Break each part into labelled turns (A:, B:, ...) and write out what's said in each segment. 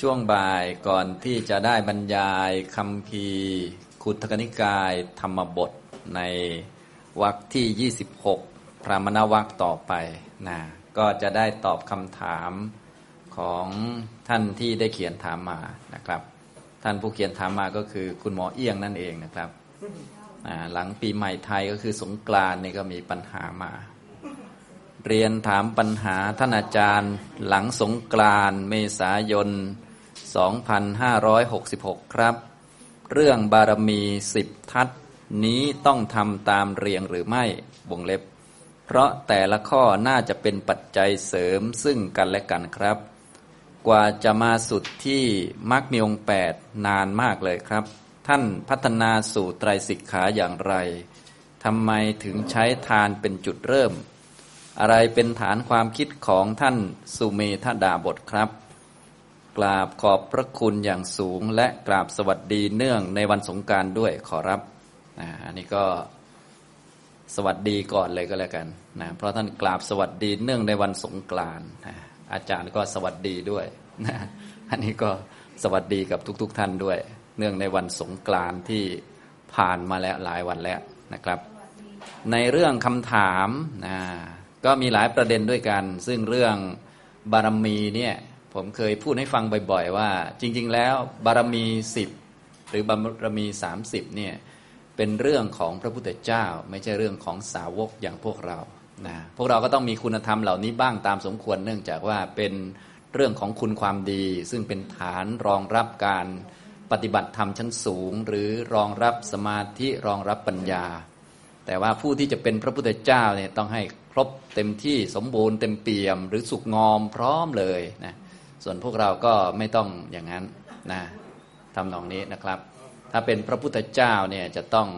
A: ช่วงบ่ายก่อนที่จะได้บรรยายคำพีขุทกนิกายธรรมบทในวรรคที่ 26 พระมณวรรคต่อไปนะก็จะได้ตอบคำถามของท่านที่ได้เขียนถามมานะครับ ท่านผู้เขียนถามมาก็คือคุณหมอเอี้ยงนั่นเองนะครับหลังปีใหม่ไทยก็คือสงกรานนี่ก็มีปัญหามา เรียนถามปัญหาท่านอาจารย์ หลังสงกรานเมษายน 2566 ครับ เรื่องบารมีสิบทัศนี้ต้องทำตามเรียงหรือไม่วงเล็บ เพราะแต่ละข้อน่าจะเป็นปัจจัยเสริมซึ่งกันและกันครับ กว่าจะมาสุดที่มรรคมีองค์แปดนานมากเลยครับ ท่านพัฒนาสู่ไตรสิกขาอย่างไรทำไมถึงใช้ทานเป็นจุดเริ่ม อะไรเป็นฐานความคิดของท่านสุเมธดาบทครับ กราบขอบพระคุณอย่างสูง และกราบสวัสดีเนื่องในวันสงการด้วยขอรับอันนี้ก็สวัสดีก่อนเลยก็แล้วกันนะเพราะท่านกราบสวัสดีเนื่องในวันสงกรานต์อาจารย์ก็สวัสดีด้วยนะอันนี้ก็สวัสดีกับทุกๆทท่านด้วย เนื่องในวันสงกรานต์ที่ผ่านมาแล้วหลายวันแล้วนะครับ ในเรื่องคำถามนะก็มีหลายประเด็นด้วยกัน ซึ่งเรื่องบารมีเนี่ย ผมเคยพูดให้ฟังบ่อย ๆ ว่า จริง ๆ แล้วบารมีสิบหรือบารมีสามสิบเนี่ยเป็นเรื่องของพระพุทธเจ้า ไม่ใช่เรื่องของสาวกอย่างพวกเรานะพวกเราก็ต้องมีคุณธรรมเหล่านี้บ้างตามสมควรเนื่องจากว่าเป็นเรื่องของคุณความดี ซึ่งเป็นฐานรองรับการปฏิบัติธรรมชั้นสูง หรือรองรับสมาธิรองรับปัญญา แต่ว่าผู้ที่จะเป็นพระพุทธเจ้าเนี่ยต้องให้ครบเต็มที่สมบูรณ์เต็มเปี่ยม หรือสุกงอมพร้อมเลยนะ ส่วนพวกเราก็ไม่ต้องอย่างนั้นนะทำนองนี้นะครับ ถ้าเป็นพระพุทธเจ้าเนี่ยจะต้อง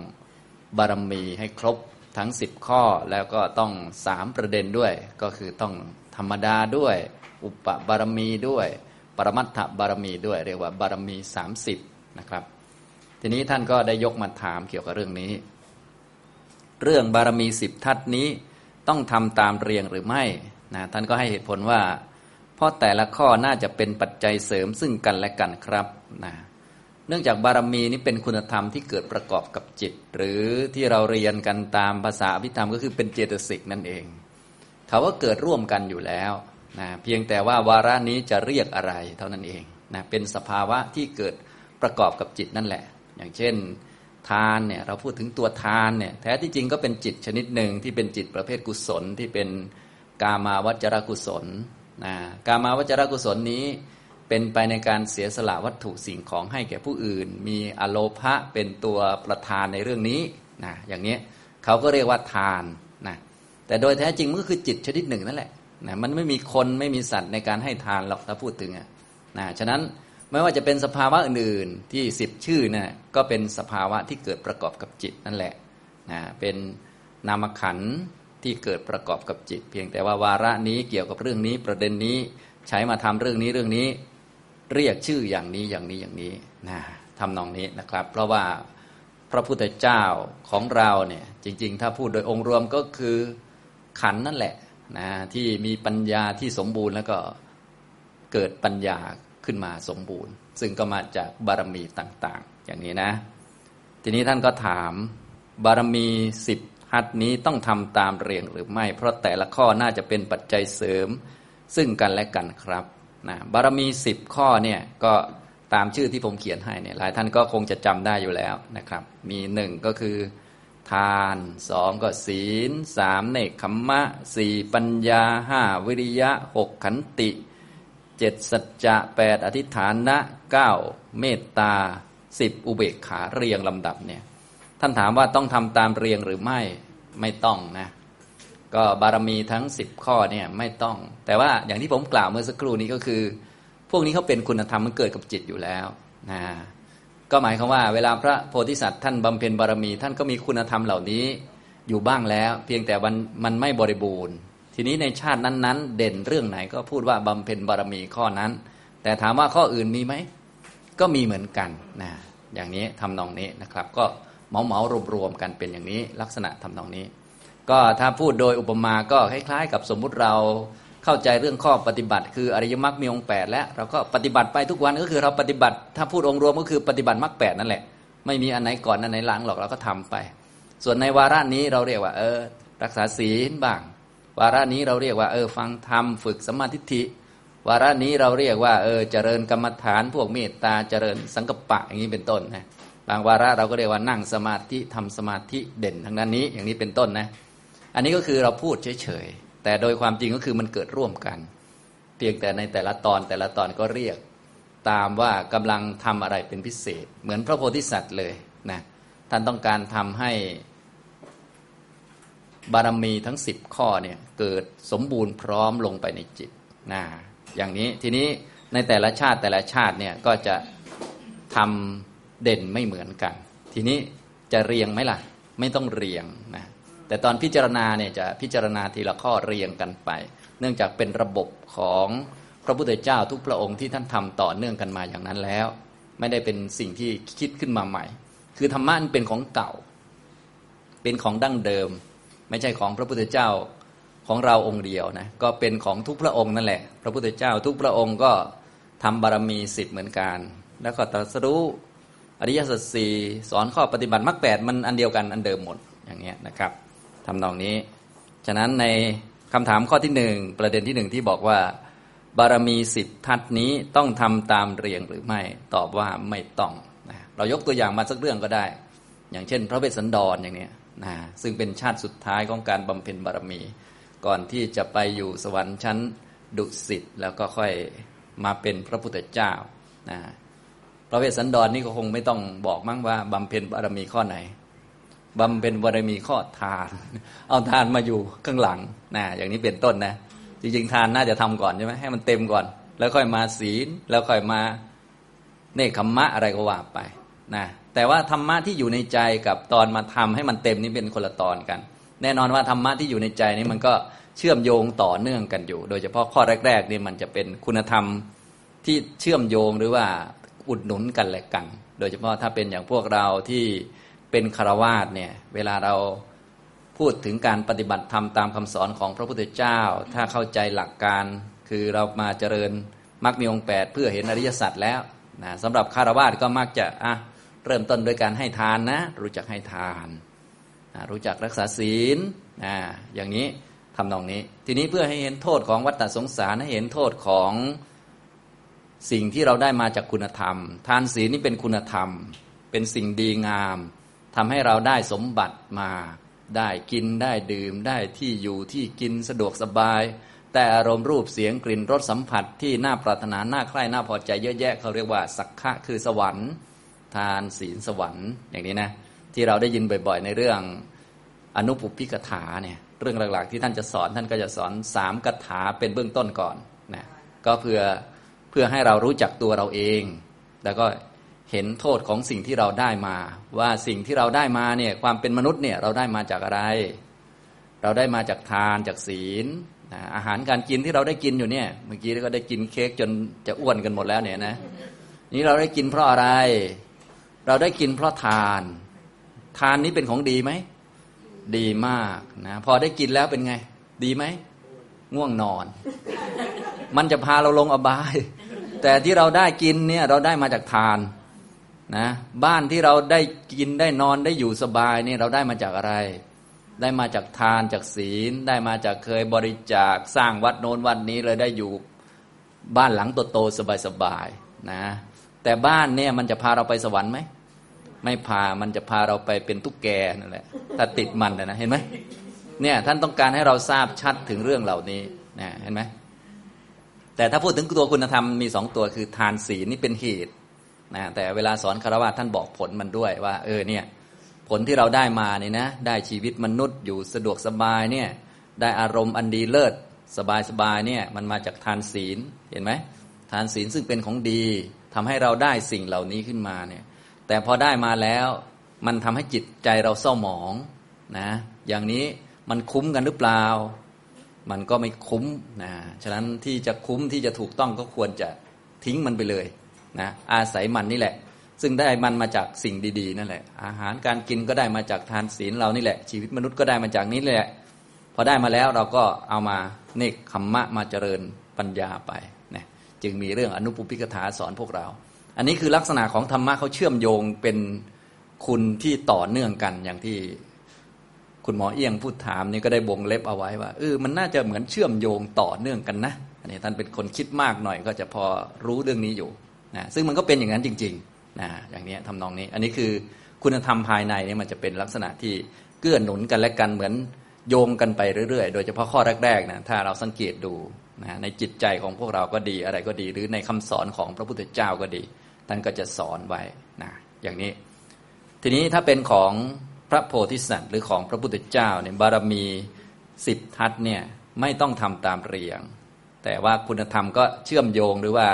A: บารมีให้ครบทั้งสิบข้อแล้วก็ต้องสามประเด็นด้วย ก็คือต้องธรรมดาด้วย อุปบารมีด้วย ปรมัตถบารมีด้วย เรียกว่าบารมีสามสิบนะครับ ทีนี้ท่านก็ได้ยกมาถามเกี่ยวกับเรื่องนี้ เรื่องบารมีสิบทัศนี้ต้องทำตามเรียงหรือไม่นะท่านก็ให้เหตุผลว่า เพราะแต่ละข้อน่าจะเป็นปัจจัยเสริมซึ่งกันและกันครับนะเนื่องจากบารมีนี้เป็นคุณธรรมที่เกิดประกอบกับจิต หรือที่เราเรียนกันตามภาษาอภิธรรมก็คือเป็นเจตสิกนั่นเองเขาว่าเกิดร่วมกันอยู่แล้วนะเพียงแต่ว่าวาระนี้จะเรียกอะไรเท่านั้นเองนะเป็นสภาวะที่เกิดประกอบกับจิตนั่นแหละ อย่างเช่น ทานเนี่ยเราพูดถึงตัวทานเนี่ยแท้ที่จริงก็เป็นจิตชนิดหนึ่งที่เป็นจิตประเภทกุศลที่เป็นกามาวจรกุศล นะกามาวจรกุศลนี้เป็นไปในการเสียสละวัตถุสิ่งของให้แก่ผู้อื่น มีอโลภะเป็นตัวประธานในเรื่องนี้นะอย่างนี้เขาก็เรียกว่าทานนะแต่โดยแท้จริงมันก็คือจิตชนิดหนึ่งนั่นแหละนะมันไม่มีคนไม่มีสัตว์ในการให้ทานหรอกถ้าพูดถึงนะฉะนั้นไม่ว่าจะเป็นสภาวะอื่นๆที่สิบชื่อนะ่ะก็เป็นสภาวะที่เกิดประกอบกับจิตนั่นแหละนะเป็นนามขัน ที่เกิดประกอบกับจิต เพียงแต่ว่าวาระนี้เกี่ยวกับเรื่องนี้ประเด็นนี้ใช้มาทำเรื่องนี้เรื่องนี้ เรียกชื่ออย่างนี้อย่างนี้อย่างนี้นะทำนองนี้นะครับ เพราะว่าพระพุทธเจ้าของเราเนี่ยจริง ๆ ถ้าพูดโดยองค์รวมก็คือขันนั่นแหละนะที่มีปัญญาที่สมบูรณ์แล้วก็เกิดปัญญาขึ้นมาสมบูรณ์ ซึ่งก็มาจากบารมีต่าง ๆ อย่างนี้นะ ทีนี้ท่านก็ถามบารมีสิบ หัดนี้ต้องทำตามเรียงหรือไม่ เพราะแต่ละข้อน่าจะเป็นปัจจัยเสริม ซึ่งกันและกันครับนะบารมีสิบข้อเนี่ยก็ตามชื่อที่ผมเขียนให้เนี่ยหลายท่านก็คงจะจำได้อยู่แล้วนะครับ มีหนึ่งก็คือ ทานสองก็ศีลสามเนคขมมะสี่ปัญญาห้าวิริยะหกขันติเจ็ดสัจจะแปดอธิฐานะเก้าเมตตาสิบอุเบกขาเรียงลำดับเนี่ย ท่านถามว่าต้องทำตามเรียงหรือไม่ไม่ต้องนะ ก็บารมีทั้งสิบข้อเนี่ยไม่ต้อง แต่ว่าอย่างที่ผมกล่าวเมื่อสักครู่นี้ก็คือ พวกนี้เขาเป็นคุณธรรมมันเกิดกับจิตอยู่แล้วนะก็หมายความว่า เวลาพระโพธิสัตว์ท่านบำเพ็ญบารมี ท่านก็มีคุณธรรมเหล่านี้อยู่บ้างแล้ว เพียงแต่มันมันไม่บริบูรณ์ ทีนี้ในชาตินั้นๆ เด่นเรื่องไหนก็พูดว่าบำเพ็ญบารมีข้อนั้น แต่ถามว่าข้ออื่นมีไหมก็มีเหมือนกันนะอย่างนี้ทำนองนี้นะครับ ก็ เหมาเหมารวมๆกันเป็นอย่างนี้ลักษณะทำนองนี้ ก็ถ้าพูดโดยอุปมาก็คล้ายๆ กับสมมุติเราเข้าใจเรื่องข้อปฏิบัติ คืออริยมรรคมีองค์แปดแล้วเราก็ปฏิบัติไปทุกวันก็คือเราปฏิบัติ ถ้าพูดองค์รวมก็คือปฏิบัติมรรคแปดนั่นแหละ ไม่มีอันไหนก่อนอันไหนหลังหรอกเราก็ทำไป ส่วนในวาระนี้เราเรียกว่า เออ รักษาศีลบ้าง วาระนี้เราเรียกว่า เออ ฟังธรรมฝึกสมาธิิวาระนี้เราเรียกว่าเออเจริญกรรมฐานพวกเมตตาเจริญสังกปะอย่างนี้เป็นต้นนะ บางวาระเราก็เรียกว่านั่งสมาธิทำสมาธิเด่นทางด้านนี้อย่างนี้เป็นต้นนะ อันนี้ก็คือเราพูดเฉยๆ แต่โดยความจริงก็คือมันเกิดร่วมกัน เพียงแต่ในแต่ละตอนแต่ละตอนก็เรียกตามว่ากำลังทำอะไรเป็นพิเศษ เหมือนพระโพธิสัตว์เลยนะท่านต้องการทำให้บารมีทั้งสิบข้อเนี่ยเกิดสมบูรณ์พร้อมลงไปในจิตนะอย่างนี้ทีนี้ในแต่ละชาติแต่ละชาติเนี่ยก็จะทำ เด่นไม่เหมือนกัน ทีนี้จะเรียงไหมล่ะ ไม่ต้องเรียงนะแต่ตอนพิจารณาเนี่ยจะพิจารณาทีละข้อเรียงกันไป เนื่องจากเป็นระบบของพระพุทธเจ้าทุกพระองค์ที่ท่านทำต่อเนื่องกันมาอย่างนั้นแล้ว ไม่ได้เป็นสิ่งที่คิดขึ้นมาใหม่ คือธรรมะมันเป็นของเก่า เป็นของดั้งเดิม ไม่ใช่ของพระพุทธเจ้าของเราองค์เดียวนะก็เป็นของทุกพระองค์นั่นแหละ พระพุทธเจ้าทุกพระองค์ก็ทำบารมีสิทธิ์เหมือนกัน แล้วก็ตรัสรู้ อริยสัจสี่สอนข้อปฏิบัติมรรคแปดมันอันเดียวกันอันเดิมหมดอย่างเงี้ยนะครับทำนองนี้ ฉะนั้นในคำถามข้อที่หนึ่งประเด็นที่หนึ่งที่บอกว่า บารมีสิทธทัศนี้ต้องทำตามเรียงหรือไม่ตอบว่าไม่ต้องนะเรายกตัวอย่างมาสักเรื่องก็ได้ อย่างเช่น พระเวสสันดรอย่างเนี้ยนะซึ่งเป็นชาติสุดท้ายของการบำเพ็ญบารมี ก่อนที่จะไปอยู่สวรรค์ชั้นดุสิตแล้วก็ค่อยมาเป็นพระพุทธเจ้านะ พระเวสสันดรนนี่ก็คงไม่ต้องบอกมั้งว่าบำเพ็ญบารมีข้อไหนบำเพ็ญบารมีข้อทาน เอาทานมาอยู่ข้างหลังนะอย่างนี้เป็นต้นนะ จริงๆ ทานน่าจะทำก่อนใช่ไหมให้มันเต็มก่อน แล้วค่อยมาศีล แล้วค่อยมาเนคขมมะอะไรก็ว่าไปนะแต่ว่าธรรมะที่อยู่ในใจกับตอนมาทำให้มันเต็มนี่เป็นคนละตอนกัน แน่นอนว่าธรรมะที่อยู่ในใจนี้มันก็เชื่อมโยงต่อเนื่องกันอยู่ โดยเฉพาะข้อแรกๆนี่มันจะเป็นคุณธรรมที่เชื่อมโยงหรือว่า อุดหนุนกันและกัน โดยเฉพาะถ้าเป็นอย่างพวกเราที่เป็นคารวาสเนี่ยเวลาเราพูดถึงการปฏิบัติธรรมตามคำสอนของพระพุทธเจ้า ถ้าเข้าใจหลักการ คือเรามาเจริญมรรคมีองค์แปดเพื่อเห็นอริยสัจแล้วนะสำหรับคารวาสก็มักจะอะเริ่มต้นโดยการให้ทานนะ รู้จักให้ทานรู้จักรักษาศีลอย่างนี้ทำนองนี้ ทีนี้เพื่อให้เห็นโทษของวัฏสงสารให้เห็นโทษของ สิ่งที่เราได้มาจากคุณธรรม ทานศีลนี่เป็นคุณธรรม เป็นสิ่งดีงามทำให้เราได้สมบัติมาได้กินได้ดื่มได้ที่อยู่ที่กินสะดวกสบาย แต่อารมณ์รูปเสียงกลิ่นรสสัมผัสที่น่าปรารถนาน่าใคร่น่าพอใจเยอะแยะเขาเรียกว่าสักขะคือสวรรค์ ทานศีลสวรรค์อย่างนี้นะที่เราได้ยินบ่อยๆ ในเรื่องอนุปุพิกถาเนี่ยเรื่องหลักๆ ที่ท่านจะสอนท่านก็จะสอนสามกถาเป็นเบื้องต้นก่อนนะก็เพื่อ เพื่อให้เรารู้จักตัวเราเอง แล้วก็เห็นโทษของสิ่งที่เราได้มา ว่าสิ่งที่เราได้มาเนี่ยความเป็นมนุษย์เนี่ยเราได้มาจากอะไร เราได้มาจากทานจากศีลนะอาหารการกินที่เราได้กินอยู่เนี่ย เมื่อกี้เราก็ได้กินเค้กจนจะอ้วนกันหมดแล้วเนี่ยนะนี่เราได้กินเพราะอะไร เราได้กินเพราะทาน ทานนี้เป็นของดีไหมดีมากนะพอได้กินแล้วเป็นไง ดีไหมง่วงนอน มันจะพาเราลงอบาย แต่ที่เราได้กินเนี่ยเราได้มาจากทานนะบ้านที่เราได้กินได้นอนได้อยู่สบายนี่เราได้มาจากอะไร ได้มาจากทานจากศีล ได้มาจากเคยบริจาคสร้างวัดโน้นวัดนี้เลยได้อยู่บ้านหลังโตๆสบายๆนะแต่บ้านเนี่ยมันจะพาเราไปสวรรค์ไหมไม่พามันจะพาเราไปเป็นตุ๊กแกนั่นแหละถ้าติดมันนะเห็นไหมเนี่ยท่านต้องการให้เราทราบชัดถึงเรื่องเหล่านี้นะเห็นไหม แต่ถ้าพูดถึงตัวคุณธรรมมีสองตัวคือทานศีลนี่เป็นเหตุนะแต่เวลาสอนคารวะท่านบอกผลมันด้วยว่า เออเนี่ยผลที่เราได้มาเนี่ยนะได้ชีวิตมนุษย์อยู่สะดวกสบายเนี่ยได้อารมณ์อันดีเลิศสบายสบายเนี่ยมันมาจากทานศีลเห็นไหมทานศีลซึ่งเป็นของดีทำให้เราได้สิ่งเหล่านี้ขึ้นมาเนี่ยแต่พอได้มาแล้วมันทำให้จิตใจเราเศร้าหมองนะอย่างนี้มันคุ้มกันหรือเปล่า มันก็ไม่คุ้มนะฉะนั้นที่จะคุ้มที่จะถูกต้องก็ควรจะทิ้งมันไปเลยนะอาศัยมันนี่แหละ ซึ่งได้มันมาจากสิ่งดีๆนั่นแหละ อาหารการกินก็ได้มาจากทานศีลเรานี่แหละ ชีวิตมนุษย์ก็ได้มาจากนี้แหละ พอได้มาแล้วเราก็เอามาเนกขมมะมาเจริญปัญญาไปนะจึงมีเรื่องอนุปุพิกถาสอนพวกเรา อันนี้คือลักษณะของธรรมะเขาเชื่อมโยงเป็นคุณที่ต่อเนื่องกันอย่างที่ คุณหมอเอี้ยงพูดถามนี่ก็ได้บงเล็บเอาไว้ว่าเออมันน่าจะเหมือนเชื่อมโยงต่อเนื่องกันนะอันนี้ท่านเป็นคนคิดมากหน่อยก็จะพอรู้เรื่องนี้อยู่นะซึ่งมันก็เป็นอย่างนั้นจริงๆนะอย่างนี้ทำนองนี้ อันนี้คือคุณธรรมภายในนี่มันจะเป็นลักษณะที่เกื้อหนุนกันและกันเหมือนโยงกันไปเรื่อยๆ โดยเฉพาะข้อแรกๆนะถ้าเราสังเกตดูนะในจิตใจของพวกเราก็ดีอะไรก็ดี หรือในคำสอนของพระพุทธเจ้าก็ดีท่านก็จะสอนไว้นะอย่างนี้ ทีนี้ถ้าเป็นของ พระโพธิสัตว์หรือของพระพุทธเจ้าเนี่ยบารมีสิบทัศเนี่ยไม่ต้องทำตามเรียง แต่ว่าคุณธรรมก็เชื่อมโยงหรือว่า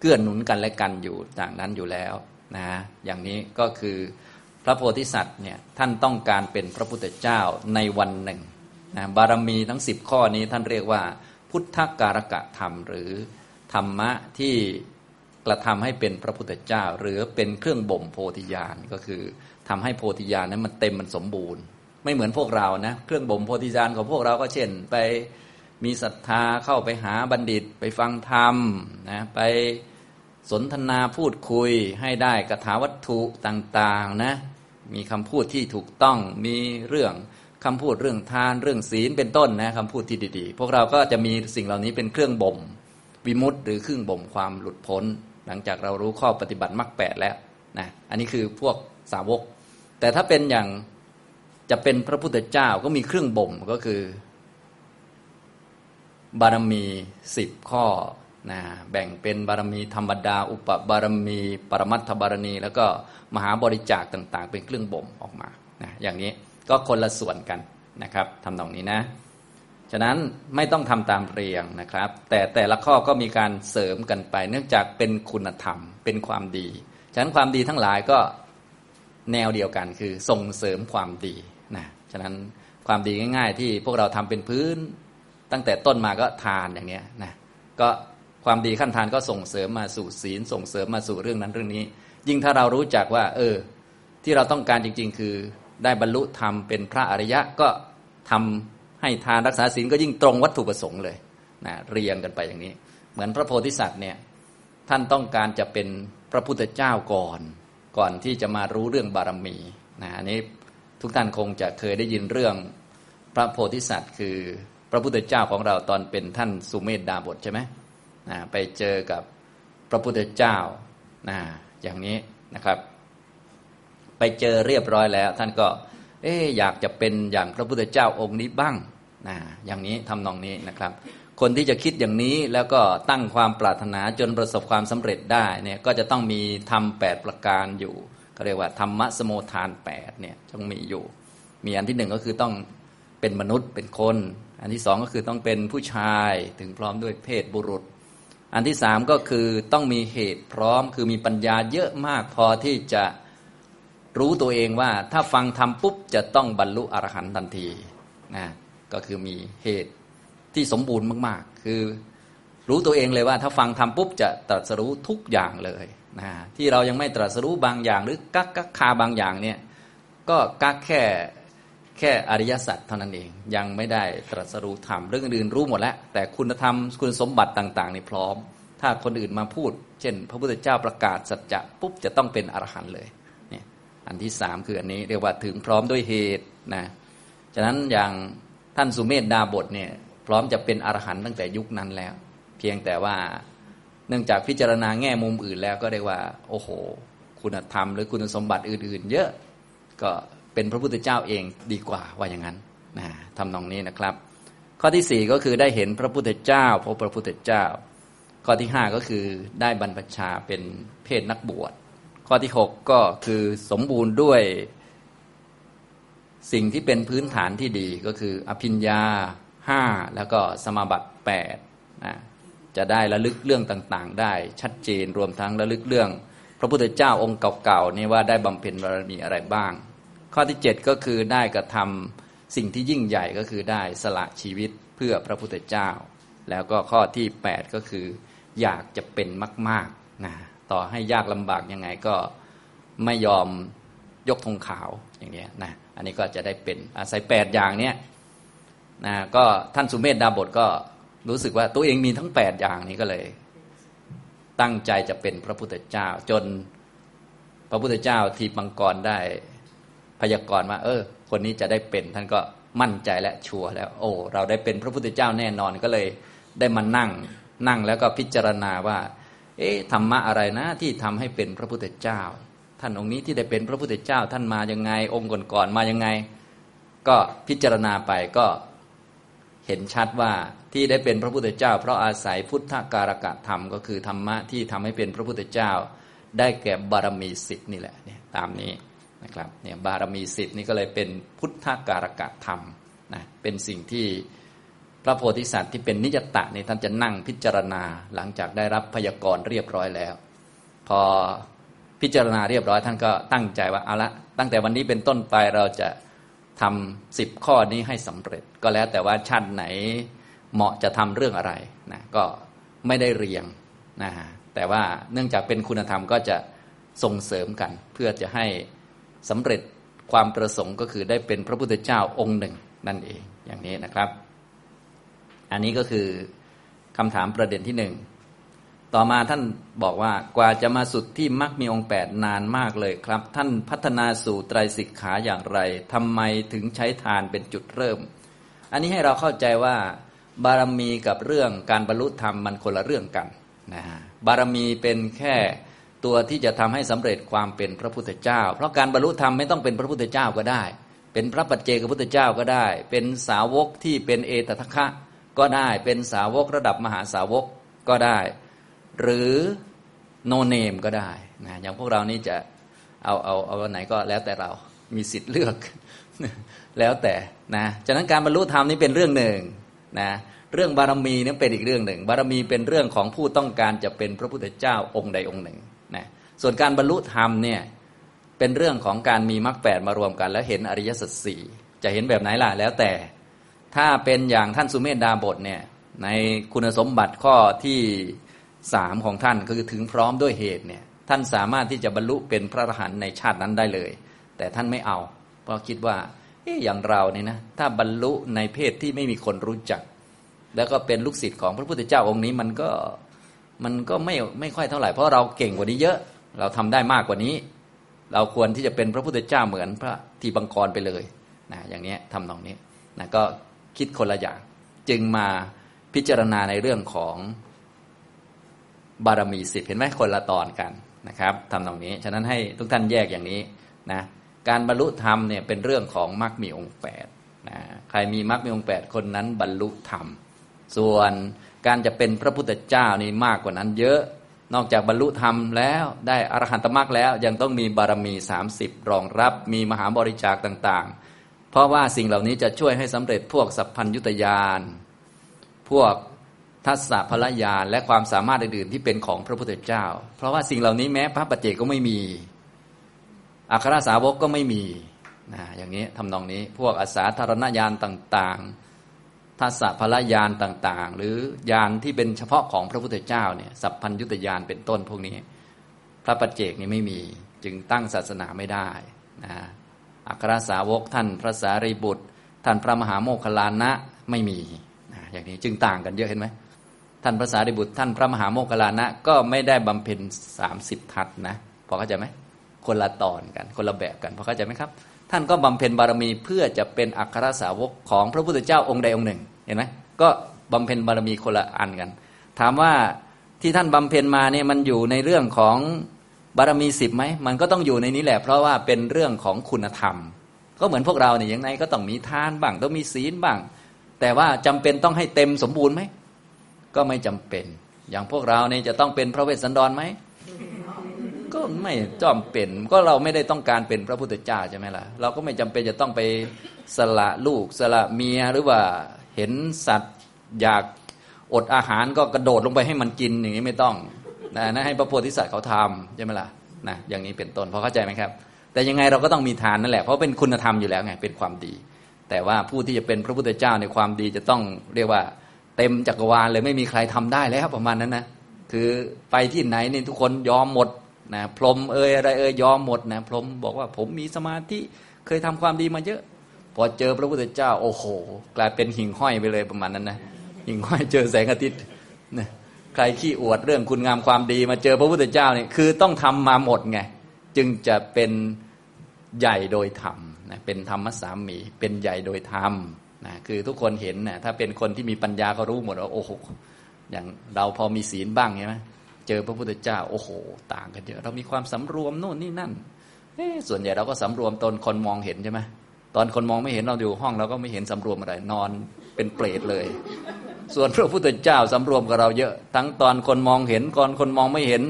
A: เกื้อหนุนกันและกันอยู่ต่างนั้นอยู่แล้วนะอย่างนี้ก็คือพระโพธิสัตว์เนี่ยท่านต้องการเป็นพระพุทธเจ้าในวันหนึ่งนะบารมีทั้งสิบข้อนี้ท่านเรียกว่า พุทธการกะธรรม หรือธรรมะที่กระทำให้เป็นพระพุทธเจ้า หรือเป็นเครื่องบ่มโพธิญาณก็คือ ทำให้โพธิญาณนั้นมันเต็มมันสมบูรณ์ ไม่เหมือนพวกเรานะ เครื่องบ่มโพธิญาณของพวกเราก็เช่น ไปมีศรัทธาเข้าไปหาบัณฑิต ไปฟังธรรมนะไปสนทนาพูดคุยให้ได้กถาวัตถุต่างๆนะมีคำพูดที่ถูกต้องมีเรื่องคำพูดเรื่องทานเรื่องศีลเป็นต้นนะคำพูดที่ดีๆ พวกเราก็จะมีสิ่งเหล่านี้เป็นเครื่องบ่มวิมุตต์หรือเครื่องบ่มความหลุดพ้น หลังจากเรารู้ข้อปฏิบัติมรรคแปดแล้วนะอันนี้คือพวกสาวก แต่ถ้าเป็นอย่างจะเป็นพระพุทธเจ้าก็มีเครื่องบ่มก็คือ บารมีสิบข้อนะแบ่งเป็นบารมีธรรมดา อุปบารมี ปรมัตถบารมี แล้วก็มหาบริจาคต่าง ๆ เป็นเครื่องบ่มออกมานะอย่างนี้ก็คนละส่วนกันนะครับทำตรงนี้นะ ฉะนั้นไม่ต้องทำตามเรียงนะครับ แต่แต่ละข้อก็มีการเสริมกันไป เนื่องจากเป็นคุณธรรมเป็นความดี ฉะนั้นความดีทั้งหลายก็ แนวเดียวกันคือส่งเสริมความดีนะฉะนั้นความดีง่าย ๆ ที่พวกเราทำเป็นพื้น ตั้งแต่ต้นมาก็ทานอย่างเนี้ยนะก็ความดีขั้นทานก็ส่งเสริมมาสู่ศีล ส่งเสริมมาสู่เรื่องนั้นเรื่องนี้ ยิ่งถ้าเรารู้จักว่า เออ ที่เราต้องการจริง ๆ คือได้บรรลุธรรมเป็นพระอริยะก็ทำให้ทานรักษาศีลก็ยิ่งตรงวัตถุประสงค์เลยนะเรียงกันไปอย่างนี้ เหมือนพระโพธิสัตว์เนี่ยท่านต้องการจะเป็นพระพุทธเจ้าก่อน ก่อนที่จะมารู้เรื่องบารมีนะอันนี้ทุกท่านคงจะเคยได้ยินเรื่องพระโพธิสัตว์ คือพระพุทธเจ้าของเราตอนเป็นท่านสุเมธดาบทใช่ไหมนะไปเจอกับพระพุทธเจ้านะอย่างนี้นะครับ ไปเจอเรียบร้อยแล้ว ท่านก็เอ๊อยากจะเป็นอย่างพระพุทธเจ้าองค์นี้บ้างนะอย่างนี้ทำนองนี้นะครับ คนที่จะคิดอย่างนี้แล้วก็ตั้งความปรารถนาจนประสบความสำเร็จได้เนี่ยก็จะต้องมีธรรมแปดประการอยู่เขาเรียกว่าธรรมะสมุทานแปดเนี่ยต้องมีอยู่ มีอันที่หนึ่งก็คือต้องเป็นมนุษย์เป็นคน อันที่สองก็คือต้องเป็นผู้ชายถึงพร้อมด้วยเพศบุรุษ อันที่สามก็คือต้องมีเหตุพร้อมคือมีปัญญาเยอะมากพอที่จะรู้ตัวเองว่าถ้าฟังทำปุ๊บจะต้องบรรลุอรหันต์ทันทีนะก็คือมีเหตุ ที่สมบูรณ์มาก ๆ คือรู้ตัวเองเลยว่า ถ้าฟังทำปุ๊บจะตรัสรู้ทุกอย่างเลยนะที่เรายังไม่ตรัสรู้บางอย่าง หรือกักกักคาบางอย่างเนี่ยก็กักแค่แค่อริยสัจเท่านั้นเองยังไม่ได้ตรัสรู้ธรรมเรื่องอื่นรู้หมดแล้ว แต่คุณธรรมคุณสมบัติต่างๆนี่พร้อม ถ้าคนอื่นมาพูด เช่น พระพุทธเจ้าประกาศสัจจะปุ๊บจะต้องเป็นอรหันต์เลยเนี่ยอันที่สามคืออันนี้เรียกว่าถึงพร้อมด้วยเหตุนะฉะนั้นอย่างท่านสุเมธดาบทเนี่ย พร้อมจะเป็นอรหันต์ตั้งแต่ยุคนั้นแล้ว เพียงแต่ว่าเนื่องจากพิจารณาแง่มุมอื่นแล้วก็เรียกว่า โอ้โห คุณธรรมหรือคุณสมบัติอื่น ๆ เยอะก็เป็นพระพุทธเจ้าเองดีกว่าว่าอย่างนั้นนะทำนองนี้นะครับ ข้อที่สี่ก็คือได้เห็นพระพุทธเจ้าพบพระพุทธเจ้า ข้อที่ห้าก็คือได้บรรพชาเป็นเพศนักบวช ข้อที่หกก็คือสมบูรณ์ด้วยสิ่งที่เป็นพื้นฐานที่ดีก็คืออภิญญา ห้าแล้วก็สมาบัติแปดนะจะได้ระลึกเรื่องต่างๆ ได้ชัดเจนรวมทั้งระลึกเรื่อง พระพุทธเจ้าองค์เก่าๆนี่ว่าได้บำเพ็ญบารมีอะไรบ้าง ข้อที่เจ็ดก็คือได้กระทำสิ่งที่ยิ่งใหญ่ก็คือได้สละชีวิตเพื่อพระพุทธเจ้า แล้วก็ข้อที่แปดก็คือ อยากจะเป็นมากๆนะต่อให้ยากลำบากยังไงก็ไม่ยอมยกธงขาวอย่างนี้นะอันนี้ก็จะได้เป็นอาศัยแปดอย่างเนี้ย นะก็ท่านสุเมธดาบทก็รู้สึกว่าตัวเองมีทั้งแปดอย่างนี้ก็เลย ตั้งใจจะเป็นพระพุทธเจ้า จนพระพุทธเจ้าทีมังกรได้พยากรณ์ว่า เออ คนนี้จะได้เป็น ท่านก็มั่นใจและชัวร์แล้ว โอ้เราได้เป็นพระพุทธเจ้าแน่นอนก็เลยได้มานั่ง นั่งแล้วก็พิจารณาว่า เอ๊ะธรรมะอะไรนะที่ทำให้เป็นพระพุทธเจ้า ท่านองค์นี้ที่ได้เป็นพระพุทธเจ้า ท่านมายังไง องค์ก่อนๆมายังไง ก็พิจารณาไปก็ เห็นชัดว่าที่ได้เป็นพระพุทธเจ้า เพราะอาศัยพุทธการกะธรรม ก็คือธรรมะที่ทำให้เป็นพระพุทธเจ้า ได้แก่บารมีสิทธิ์นี่แหละเนี่ยตามนี้นะครับเนี่ยบารมีสิทธิ์นี่ก็เลยเป็นพุทธการกะธรรมนะเป็นสิ่งที่พระโพธิสัตว์ที่เป็นนิจตะนี่ท่านจะนั่งพิจารณาหลังจากได้รับพยากรณ์เรียบร้อยแล้ว พอพิจารณาเรียบร้อยท่านก็ตั้งใจว่าเอาละตั้งแต่วันนี้เป็นต้นไปเราจะ ทำสิบข้อนี้ให้สำเร็จ ก็แล้วแต่ว่าชาติไหนเหมาะจะทำเรื่องอะไรนะก็ไม่ได้เรียงนะฮะแต่ว่าเนื่องจากเป็นคุณธรรมก็จะส่งเสริมกัน เพื่อจะให้สำเร็จความประสงค์ก็คือได้เป็นพระพุทธเจ้าองค์หนึ่งนั่นเองอย่างนี้นะครับ อันนี้ก็คือคำถามประเด็นที่หนึ่ง ต่อมาท่านบอกว่ากว่าจะมาสุดที่มักมีองค์แปดนานมากเลยครับ ท่านพัฒนาสู่ไตรสิกขาอย่างไรทำไมถึงใช้ทานเป็นจุดเริ่ม อันนี้ให้เราเข้าใจว่า บารมีกับเรื่องการบรรลุธรรมมันคนละเรื่องกันนะฮะบารมีเป็นแค่ตัวที่จะทำให้สำเร็จความเป็นพระพุทธเจ้า เพราะการบรรลุธรรมไม่ต้องเป็นพระพุทธเจ้าก็ได้ เป็นพระปัจเจกพุทธเจ้าก็ได้ เป็นสาวกที่เป็นเอตทัคคะก็ได้เป็นสาวกระดับมหาสาวกก็ได้ หรือโนเนมก็ได้นะอย่างพวกเรานี่จะเอาเอาเอาวันไหนก็แล้วแต่เรามีสิทธิ์เลือก แล้วแต่นะฉะนั้นการบรรลุธรรมนี่เป็นเรื่องหนึ่งนะเรื่องบารมีนี่เป็นอีกเรื่องหนึ่ง บารมีเป็นเรื่องของผู้ต้องการจะเป็นพระพุทธเจ้าองค์ใดองค์หนึ่งนะส่วนการบรรลุธรรมเนี่ยเป็นเรื่องของการมีมรรคแปดมารวมกัน แล้วเห็นอริยสัจสี่จะเห็นแบบไหนล่ะแล้วแต่ ถ้าเป็นอย่างท่านสุเมธดาบทเนี่ยในคุณสมบัติข้อที่ สามของท่านคือถึงพร้อมด้วยเหตุเนี่ยท่านสามารถที่จะบรรลุเป็นพระอรหันต์ในชาตินั้นได้เลย แต่ท่านไม่เอา เพราะคิดว่าเอ๊อย่างเราเนี่ยนะถ้าบรรลุในเพศที่ไม่มีคนรู้จัก แล้วก็เป็นลูกศิษย์ของพระพุทธเจ้าองค์นี้มันก็มันก็ไม่ไม่ค่อยเท่าไหร่เพราะเราเก่งกว่านี้เยอะ เราทำได้มากกว่านี้ เราควรที่จะเป็นพระพุทธเจ้าเหมือนพระทีบังกรไปเลยนะอย่างนี้ทำตรงนี้นะก็คิดคนละอย่างจึงมาพิจารณาในเรื่องของ บารมีสิบเห็นไหมคนละตอนกันนะครับทำตรงนี้ ฉะนั้นให้ทุกท่านแยกอย่างนี้นะการบรรลุธรรมเนี่ยเป็นเรื่องของมรรคมีองค์แปดนะใครมีมรรคมีองค์แปดคนนั้นบรรลุธรรม ส่วนการจะเป็นพระพุทธเจ้านี่มากกว่านั้นเยอะนอกจากบรรลุธรรมแล้วได้อรหันตมรรคแล้วยังต้องมีบารมี 30 รองรับมีมหาบริจาคต่างๆ เพราะว่าสิ่งเหล่านี้จะช่วยให้สำเร็จพวกสัพพัญยุตยาน พวก ทัศพลยานและความสามารถอื่นๆที่เป็นของพระพุทธเจ้า เพราะว่าสิ่งเหล่านี้แม้พระปัจเจกก็ไม่มี อัครสาวกก็ไม่มีนะอย่างนี้ทำนองนี้พวกอาสาธารณญาณต่างๆทัศพลยานต่างๆ หรือยานที่เป็นเฉพาะของพระพุทธเจ้าเนี่ยสัพพัญยุตยานเป็นต้นพวกนี้ พระปัจเจกนี่ไม่มีจึงตั้งศาสนาไม่ได้นะอัครสาวกท่านพระสารีบุตร ท่านพระมหาโมคคลานะไม่มีนะอย่างนี้จึงต่างกันเยอะเห็นไหม ท่านพระสารีบุตร ท่านพระมหาโมคคลานะ ก็ไม่ได้บำเพ็ญสามสิบทัศนะพอเข้าใจไหมคนละตอนกัน คนละแบบกันพอเข้าใจไหมครับ ท่านก็บำเพ็ญบารมีเพื่อจะเป็นอัครสาวกของพระพุทธเจ้าองค์ใดองค์หนึ่งเห็นไหมก็บำเพ็ญบารมีคนละอันกัน ถามว่าที่ท่านบำเพ็ญมาเนี่ยมันอยู่ในเรื่องของบารมีสิบไหมมันก็ต้องอยู่ในนี้แหละ เพราะว่าเป็นเรื่องของคุณธรรม ก็เหมือนพวกเราเนี่ยอย่างไรก็ต้องมีทานบ้างต้องมีศีลบ้าง แต่ว่าจำเป็นต้องให้เต็มสมบูรณ์ไหม ก็ไม่จำเป็น อย่างพวกเราเนี่ยจะต้องเป็นพระเวสสันดรไหมก็ไม่จอมเป็นก็เราไม่ได้ต้องการเป็นพระพุทธเจ้าใช่ไหมล่ะเราก็ไม่จำเป็นจะต้องไปสละลูกสละเมียหรือว่าเห็นสัตว์อยากอดอาหารก็กระโดดลงไปให้มันกินอย่างนี้ไม่ต้องนะนะให้พระโพธิสัตว์เขาทำใช่ไหมล่ะนะอย่างนี้เป็นต้นพอเข้าใจไหมครับ แต่ยังไงเราก็ต้องมีทานนั่นแหละเพราะเป็นคุณธรรมอยู่แล้วไงเป็นความดี แต่ว่าผู้ที่จะเป็นพระพุทธเจ้าในความดีจะต้องเรียกว่า เต็มจักรวาลเลยไม่มีใครทำได้แล้วประมาณนั้นนะคือไปที่ไหนนี่ทุกคนยอมหมดนะพรหมเอ่ยอะไรเอ่ยยอมหมดนะพรหมบอกว่าผมมีสมาธิเคยทำความดีมาเยอะ พอเจอพระพุทธเจ้า โอ้โห กลายเป็นหิ่งห้อยไปเลยประมาณนั้นนะหิ่งห้อยเจอแสงอาทิตย์นะใครขี้อวดเรื่องคุณงามความดีมาเจอพระพุทธเจ้าเนี่ยคือต้องทำมาหมดไงจึงจะเป็นใหญ่โดยธรรมนะเป็นธรรมสามีเป็นใหญ่โดยธรรม นะคือทุกคนเห็นนะถ้าเป็นคนที่มีปัญญาก็รู้หมดว่าโอ้โหอย่างเราพอมีศีลบ้างใช่ไหมเจอพระพุทธเจ้า โอ้โห ต่างกันเยอะเรามีความสำรวมโน่นนี่นั่นส่วนใหญ่เราก็สำรวมตนคนมองเห็นใช่ไหมตอนคนมองไม่เห็นเราอยู่ห้องเราก็ไม่เห็นสำรวมอะไร นอนเป็นเปรตเลย ส่วนพระพุทธเจ้าสำรวมกับเราเยอะ ทั้งตอนคนมองเห็นก่อนคนมองไม่เห็น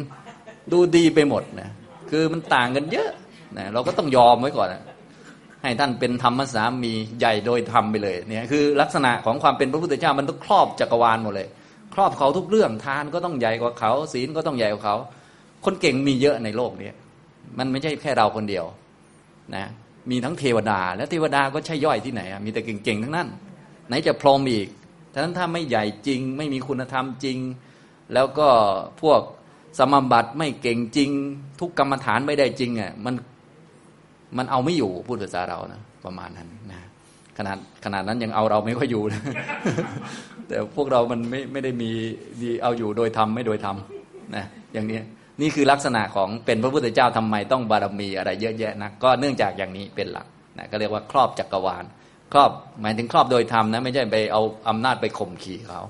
A: ดูดีไปหมดนะคือมันต่างกันเยอะนะเราก็ต้องยอมไว้ก่อนนะ ให้ท่านเป็นธรรมสามีใหญ่โดยธรรมไปเลยเนี่ยคือลักษณะของความเป็นพระพุทธเจ้ามันต้องครอบจักรวาลหมดเลย ครอบเขาทุกเรื่องทานก็ต้องใหญ่กว่าเขาศีลก็ต้องใหญ่กว่าเขา คนเก่งมีเยอะในโลกนี้มันไม่ใช่แค่เราคนเดียวนะมีทั้งเทวดา และเทวดาก็ใช่ย่อยที่ไหนมีแต่เก่งๆทั้งนั้น ไหนจะพรหมอีกฉะนั้นถ้าไม่ใหญ่จริงไม่มีคุณธรรมจริง แล้วก็พวกสมบัติไม่เก่งจริง ทุกกรรมฐานไม่ได้จริงอะมัน มันเอาไม่อยู่พูดภาษาเรานะประมาณนั้นนะขนาดขนาดนั้นยังเอาเราไม่ค่อยอยู่นะแต่พวกเรามันไม่ไม่ได้มีดีเอาอยู่โดยทำไม่โดยทำนะอย่างนี้นี่คือลักษณะของเป็นพระพุทธเจ้าทำไมต้องบารมีอะไรเยอะแยะนะก็เนื่องจากอย่างนี้เป็นหลักนะก็เรียกว่าครอบจักรวาล ครอบหมายถึงครอบโดยธรรมนะไม่ใช่ไปเอาอำนาจไปข่มขี่เขา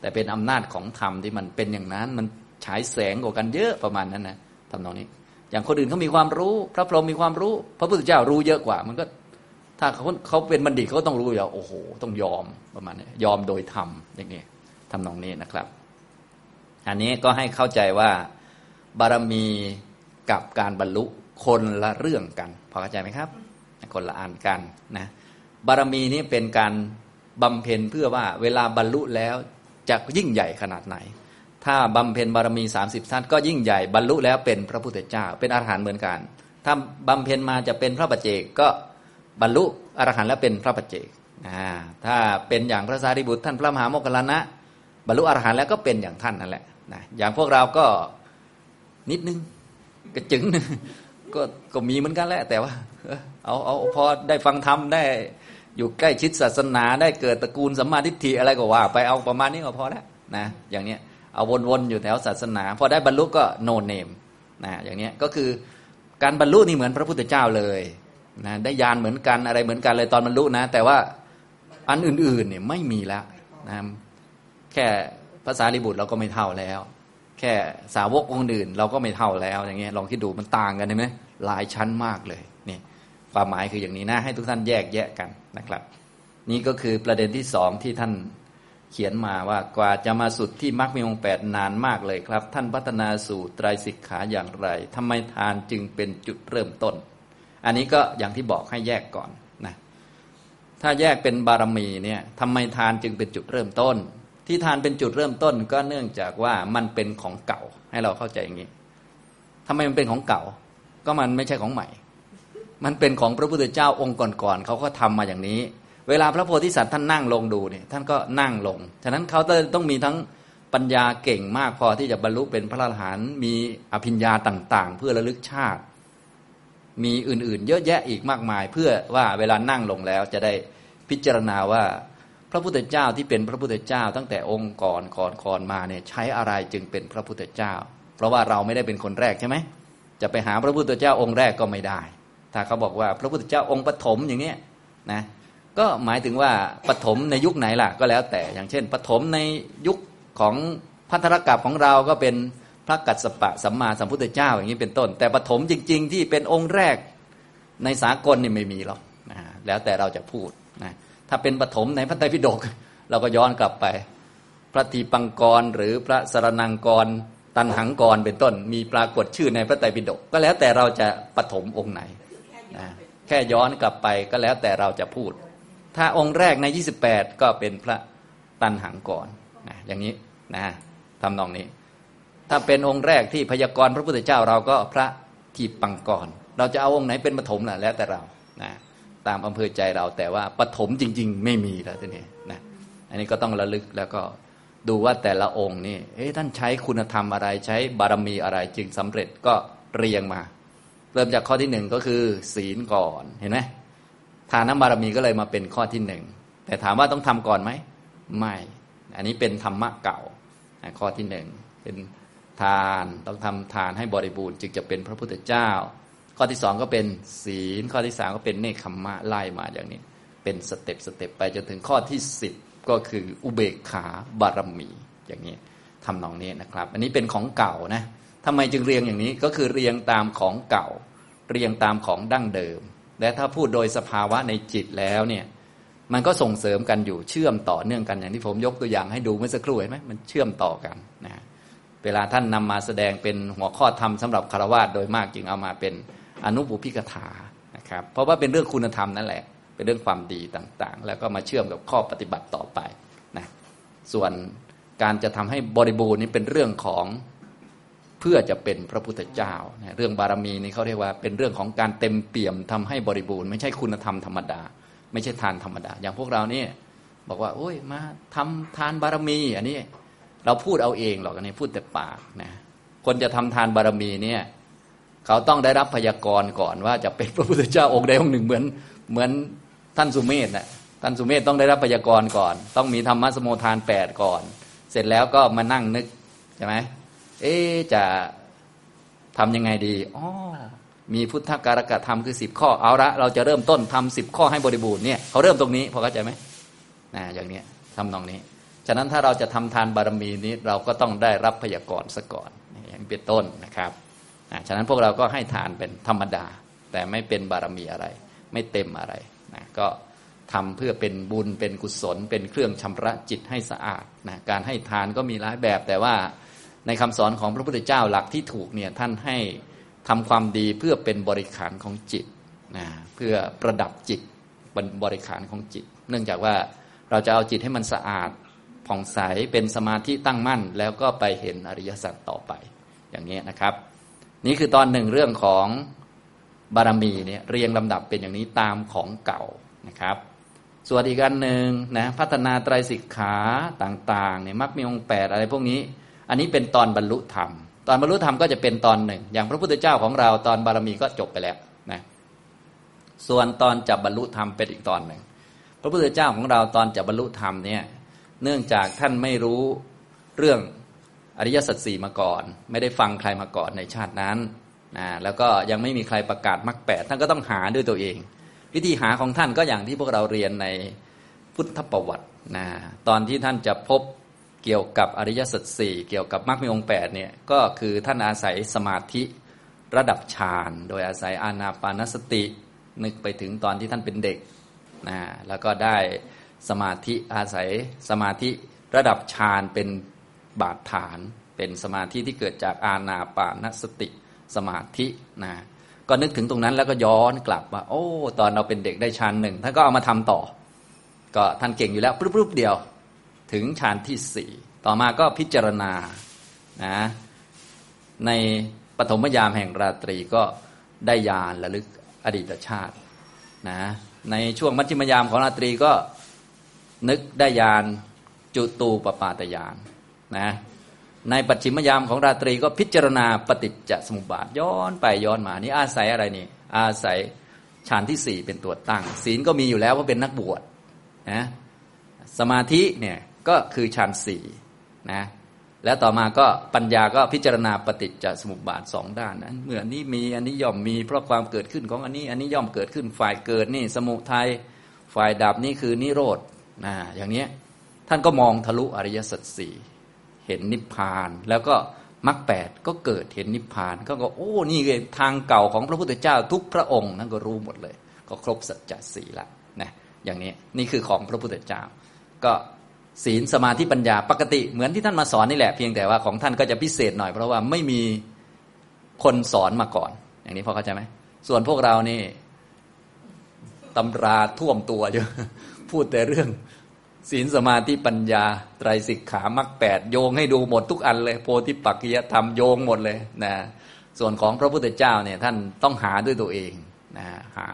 A: แต่เป็นอำนาจของธรรมที่มันเป็นอย่างนั้นมันฉายแสงกว่ากันเยอะประมาณนั้นนะทำนองนี้ อย่างคนอื่นเขามีความรู้ พระพรหมมีความรู้ พระพุทธเจ้ารู้เยอะกว่า มันก็ถ้าเขาเขาเป็นบัณฑิตเขาต้องรู้อยู่โอ้โห ต้องยอมประมาณนี้ยอมโดยธรรมอย่างนี้ทำนองนี้นะครับ อันนี้ก็ให้เข้าใจว่าบารมีกับการบรรลุคนละเรื่องกันพอเข้าใจไหมครับ คนละอันกันนะบารมีนี้เป็นการบำเพ็ญเพื่อว่าเวลาบรรลุแล้วจะยิ่งใหญ่ขนาดไหน ถ้าบำเพ็ญบารมี 30ท่านก็ยิ่งใหญ่บรรลุแล้วเป็นพระพุทธเจ้า เป็นอรหันต์เหมือนกัน ถ้าบำเพ็ญมาจะเป็นพระปัจเจกก็บรรลุอรหันต์แล้วเป็นพระปัจเจกถ้าเป็นอย่างพระสารีบุตรท่านพระมหาโมคคัลลานะ บรรลุอรหันต์แล้วก็เป็นอย่างท่านนั่นแหละนะอย่างพวกเราก็นิดนึงกระจึงก็ก็มีเหมือนกันแหละ แต่ว่า เอาเอาพอได้ฟังธรรมได้อยู่ใกล้ชิดศาสนาได้เกิดตระกูลสัมมาทิฏฐิอะไรก็ว่า ไปเอาประมาณนี้ก็พอแล้วนะอย่างเนี้ย เอาวนๆอยู่แถวศาสนา พอได้บรรลุก็โนเนมนะอย่างนี้ก็คือการบรรลุนี่เหมือนพระพุทธเจ้าเลยนะได้ยานเหมือนกันอะไรเหมือนกันเลยตอนบรรลุนะ แต่ว่าอันอื่นๆเนี่ยไม่มีแล้วนะแค่ภาษาลิบุตรเราก็ไม่เท่าแล้ว แค่สาวกองค์อื่น เราก็ไม่เท่าแล้วอย่างเงี้ยลองคิดดูมันต่างกันเห็นไหมหลายชั้นมากเลยนี่ความหมายคืออย่างนี้นะให้ทุกท่านแยกแยะกันนะครับ นี่ก็คือประเด็นที่สองที่ท่าน เขียนมาว่ากว่าจะมาสุดที่มรรคมีองแปดนานมากเลยครับ ท่านพัฒนาสู่ไตรสิกขาอย่างไรทำไมทานจึงเป็นจุดเริ่มต้น อันนี้ก็อย่างที่บอกให้แยกก่อนนะถ้าแยกเป็นบารมีเนี่ยทำไมทานจึงเป็นจุดเริ่มต้น ที่ทานเป็นจุดเริ่มต้นก็เนื่องจากว่ามันเป็นของเก่าให้เราเข้าใจอย่างนี้ทำไมมันเป็นของเก่า ก็มันไม่ใช่ของใหม่ มันเป็นของพระพุทธเจ้าองค์ก่อนๆเขาก็ทำมาอย่างนี้ เวลาพระโพธิสัตว์ท่านนั่งลงดูเนี่ยท่านก็นั่งลง ฉะนั้นเขาต้องมีทั้งปัญญาเก่งมากพอที่จะบรรลุเป็นพระอรหันต์มีอภิญญาต่าง ๆ เพื่อระลึกชาติ มีอื่นๆ เยอะแยะอีกมากมาย เพื่อว่าเวลานั่งลงแล้วจะได้พิจารณาว่าพระพุทธเจ้าที่เป็นพระพุทธเจ้า ตั้งแต่องค์ก่อนก่อนก่อนมาเนี่ยใช้อะไรจึงเป็นพระพุทธเจ้า เพราะว่าเราไม่ได้เป็นคนแรกใช่ไหมจะไปหาพระพุทธเจ้าองค์แรกก็ไม่ได้ ถ้าเขาบอกว่าพระพุทธเจ้าองค์ปฐมอย่างเนี้ยนะ ก็หมายถึงว่าปฐมในยุคไหนล่ะก็แล้วแต่อย่างเช่นปฐมในยุคของพัทธรกับของเราก็เป็นพระกัสสปะสัมมาสัมพุทธเจ้าอย่างนี้เป็นต้น แต่ปฐมจริง ๆ ที่เป็นองค์แรกในสากลนี่ไม่มีหรอกนะแล้วแต่เราจะพูดนะถ้าเป็นปฐมในพระไตรปิฎกเราก็ย้อนกลับไป พระทีปังกรหรือพระสรนังกร ตันหังกรเป็นต้น มีปรากฏชื่อในพระไตรปิฎกก็แล้วแต่เราจะปฐมองค์ไหนนะแค่ย้อนกลับไปก็แล้วแต่เราจะพูด ถ้าองค์แรกใน 28 ก็เป็นพระตันหังกรนะอย่างนี้นะทำนองนี้ ถ้าเป็นองค์แรกที่พยากรณ์พระพุทธเจ้าเราก็พระทีปังกรเราจะเอาองค์ไหนเป็นปฐมล่ะแล้วแต่เรานะตามอำเภอใจเราแต่ว่าปฐมจริง ๆ ไม่มีแล้วทีนี้นะอันนี้ก็ต้องระลึกแล้วก็ดูว่าแต่ละองค์นี่เอ๊ะท่านใช้คุณธรรมอะไรใช้บารมีอะไรจึงสำเร็จก็เรียงมา เริ่มจากข้อที่หนึ่งก็คือ ศีลก่อนเห็นไหม ทานบารมีก็เลยมาเป็นข้อที่หนึ่งแต่ถามว่าต้องทำก่อนไหมไม่ อันนี้เป็นธรรมะเก่าข้อที่หนึ่งเป็นทานต้องทำทานให้บริบูรณ์จึงจะเป็นพระพุทธเจ้า ข้อที่สองก็เป็นศีล ข้อที่สามก็เป็นเนคขมมะไล่มาอย่างนี้ เป็นสเต็ปสเต็ปไปจนถึงข้อที่สิบก็คืออุเบกขาบารมีอย่างนี้ทำนองนี้นะครับ อันนี้เป็นของเก่านะทำไมจึงเรียงอย่างนี้ก็คือเรียงตามของเก่า เรียงตามของดั้งเดิม และถ้าพูดโดยสภาวะในจิตแล้วเนี่ยมันก็ส่งเสริมกันอยู่เชื่อมต่อเนื่องกันอย่างที่ผมยกตัวอย่างให้ดูเมื่อสักครู่เห็นไหมมันเชื่อมต่อกันนะเวลาท่านนำมาแสดงเป็นหัวข้อธรรมสำหรับคารวะโดยมากจึงเอามาเป็นอนุบุพิกถานะครับเพราะว่าเป็นเรื่องคุณธรรมนั่นแหละ เป็นเรื่องความดีต่างๆ แล้วก็มาเชื่อมกับข้อปฏิบัติต่อไปนะส่วนการจะทำให้บริบูรณ์นี้เป็นเรื่องของ พื่อจะเป็นพระพุทธเจ้า เรื่องบารมีนี้เขาเรียกว่าเป็นเรื่องของการเต็มเปี่ยมทำให้บริบูรณ์ไม่ใช่คุณธรรมธรรมดา ไม่ใช่ทานธรรมดา อย่างพวกเราเนี่ยบอกว่า โอ้ยมาทำทานบารมี อันนี้เราพูดเอาเองหรอกอันนี้พูดแต่ปากนะคนจะทำทานบารมีเนี่ยเขาต้องได้รับพยากรณ์ก่อนว่าจะเป็นพระพุทธเจ้าองค์ใดองค์หนึ่งเหมือนเหมือนท่านสุเมธนะท่านสุเมธต้องได้รับพยากรณ์ก่อน ต้องมีธรรมะสมุทานแปดก่อน เสร็จแล้วก็มานั่งนึกใช่ไหม เอ๊จะทำยังไงดีอ๋อมีพุทธการกะธรรมคือสิบข้อเอาละเราจะเริ่มต้นทำสิบข้อให้บริบูรณ์เนี่ยเขาเริ่มตรงนี้พอเข้าใจไหมนะอย่างนี้ทำตรงนี้ ฉะนั้นถ้าเราจะทำทานบารมีนี้เราก็ต้องได้รับพยากรณ์ซะก่อนอย่างเป็นต้นนะครับนะฉะนั้นพวกเราก็ให้ทานเป็นธรรมดา แต่ไม่เป็นบารมีอะไร ไม่เต็มอะไรนะก็ทำเพื่อเป็นบุญเป็นกุศล เป็นเครื่องชำระจิตให้สะอาดนะการให้ทานก็มีหลายแบบแต่ว่า ในคำสอนของพระพุทธเจ้าหลักที่ถูกเนี่ยท่านให้ทำความดีเพื่อเป็นบริขารของจิตนะเพื่อประดับจิตบนบริขารของจิต เนื่องจากว่าเราจะเอาจิตให้มันสะอาดผ่องใสเป็นสมาธิตั้งมั่น แล้วก็ไปเห็นอริยสัจต่อไปอย่างนี้นะครับ นี่คือตอนหนึ่งเรื่องของบารมีเนี่ยเรียงลำดับเป็นอย่างนี้ตามของเก่านะครับส่วนอีกอันหนึ่งนะพัฒนาไตรสิกขาต่างๆเนี่ยมักมีองค์แปดอะไรพวกนี้ อันนี้เป็นตอนบรรลุธรรม ตอนบรรลุธรรมก็จะเป็นตอนหนึ่ง อย่างพระพุทธเจ้าของเราตอนบารมีก็จบไปแล้วนะส่วนตอนจับบรรลุธรรมเป็นอีกตอนหนึ่ง พระพุทธเจ้าของเราตอนจับบรรลุธรรมเนี่ยเนื่องจากท่านไม่รู้เรื่องอริยสัจสี่มาก่อน ไม่ได้ฟังใครมาก่อนในชาตินั้นนะแล้วก็ยังไม่มีใครประกาศมรรคแปดท่านก็ต้องหาด้วยตัวเอง วิธีหาของท่านก็อย่างที่พวกเราเรียนในพุทธประวัตินะตอนที่ท่านจะพบ เกี่ยวกับอริยสัจสี่เกี่ยวกับมรรคมีองค์แปดเนี่ยก็คือท่านอาศัยสมาธิระดับฌานโดยอาศัยอานาปานสติ นึกไปถึงตอนที่ท่านเป็นเด็กนะแล้วก็ได้สมาธิอาศัยสมาธิระดับฌานเป็นบาดฐาน เป็นสมาธิที่เกิดจากอานาปานสติสมาธินะก็นึกถึงตรงนั้นแล้วก็ย้อนกลับว่าโอ้ ตอนเราเป็นเด็กได้ฌานหนึ่งท่านก็เอามาทำต่อ ก็ท่านเก่งอยู่แล้วปุ๊บๆเดียว ถึงฌานที่สี่ต่อมาก็พิจารณานะในปฐมยามแห่งราตรีก็ได้ยานระลึกอดีตชาตินะในช่วงมัชฌิมยามของราตรีก็นึกได้ยานจุตูปปาตยานนะในปัจฉิมยามของราตรีก็พิจารณาปฏิจจสมุปบาทย้อนไปย้อนมานี่อาศัยอะไรนี่ อาศัยฌานที่สี่เป็นตัวตั้ง ศีลก็มีอยู่แล้วเพราะเป็นนักบวชนะสมาธิเนี่ย ก็คือฌานสี่นะแล้วต่อมาก็ปัญญาก็พิจารณาปฏิจจสมุปบาทสองด้านนั้นเมื่อนี้มีอันนี้ย่อมมีเพราะความเกิดขึ้นของอันนี้อันนี้ย่อมเกิดขึ้นฝ่ายเกิดนี่สมุทัยฝ่ายดับนี่คือนิโรธนะอย่างนี้ท่านก็มองทะลุอริยสัจสี่เห็นนิพพาน แล้วก็มรรคแปดก็เกิดเห็นนิพพานก็ก็โอ้นี่เองทางเก่าของพระพุทธเจ้าทุกพระองค์นั่นก็รู้หมดเลย ก็ครบสัจจะสี่ละนะอย่างนี้นี่คือของพระพุทธเจ้า ก็ ศีลสมาธิปัญญาปกติเหมือนที่ท่านมาสอนนี่แหละเพียงแต่ว่าของท่านก็จะพิเศษหน่อยเพราะว่าไม่มีคนสอนมาก่อน อย่างนี้พอเข้าใจไหมส่วนพวกเรานี่ตำราท่วมตัวเยอะพูดแต่เรื่องศีลสมาธิปัญญา ไตรสิกขามรรคแปดโยงให้ดูหมดทุกอันเลย โพธิปักกิยธรรมโยงหมดเลยนะส่วนของพระพุทธเจ้าเนี่ยท่านต้องหาด้วยตัวเองนะหา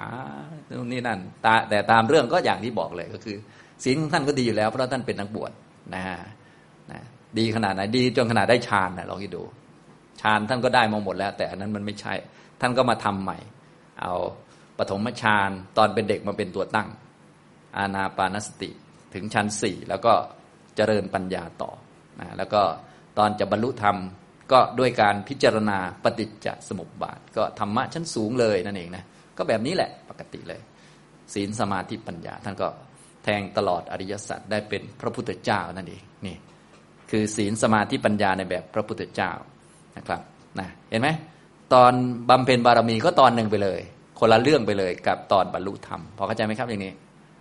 A: ตรงนี้นั่นแต่ตามเรื่องก็อย่างที่บอกเลยก็คือ ศีลของท่านก็ดีอยู่แล้ว เพราะท่านเป็นนักบวชนะนะดีขนาดไหนดีจนขนาดได้ฌานนะลองคิดดูฌานท่านก็ได้มาหมดแล้ว แต่อันนั้นมันไม่ใช่ ท่านก็มาทำใหม่ เอาปฐมฌานตอนเป็นเด็กมาเป็นตัวตั้ง อาณาปานสติ ถึงชั้นสี่แล้วก็เจริญปัญญาต่อนะแล้วก็ตอนจะบรรลุธรรมก็ด้วยการพิจารณาปฏิจจสมุปบาท ก็ธรรมะชั้นสูงเลยนั่นเองนะก็แบบนี้แหละปกติเลย ศีลสมาธิปัญญาท่านก็ งตลอดอริยสัจได้เป็นพระพุทธเจ้านั่นเองนี่คือศีลสมาธิปัญญาในแบบพระพุทธเจ้านะครับนะเห็นไหมตอนบำเพ็ญบารมีก็ตอนหนึ่งไปเลย คนละเรื่องไปเลยกับตอนบรรลุธรรมพอเข้าใจไหมครับอย่างนี้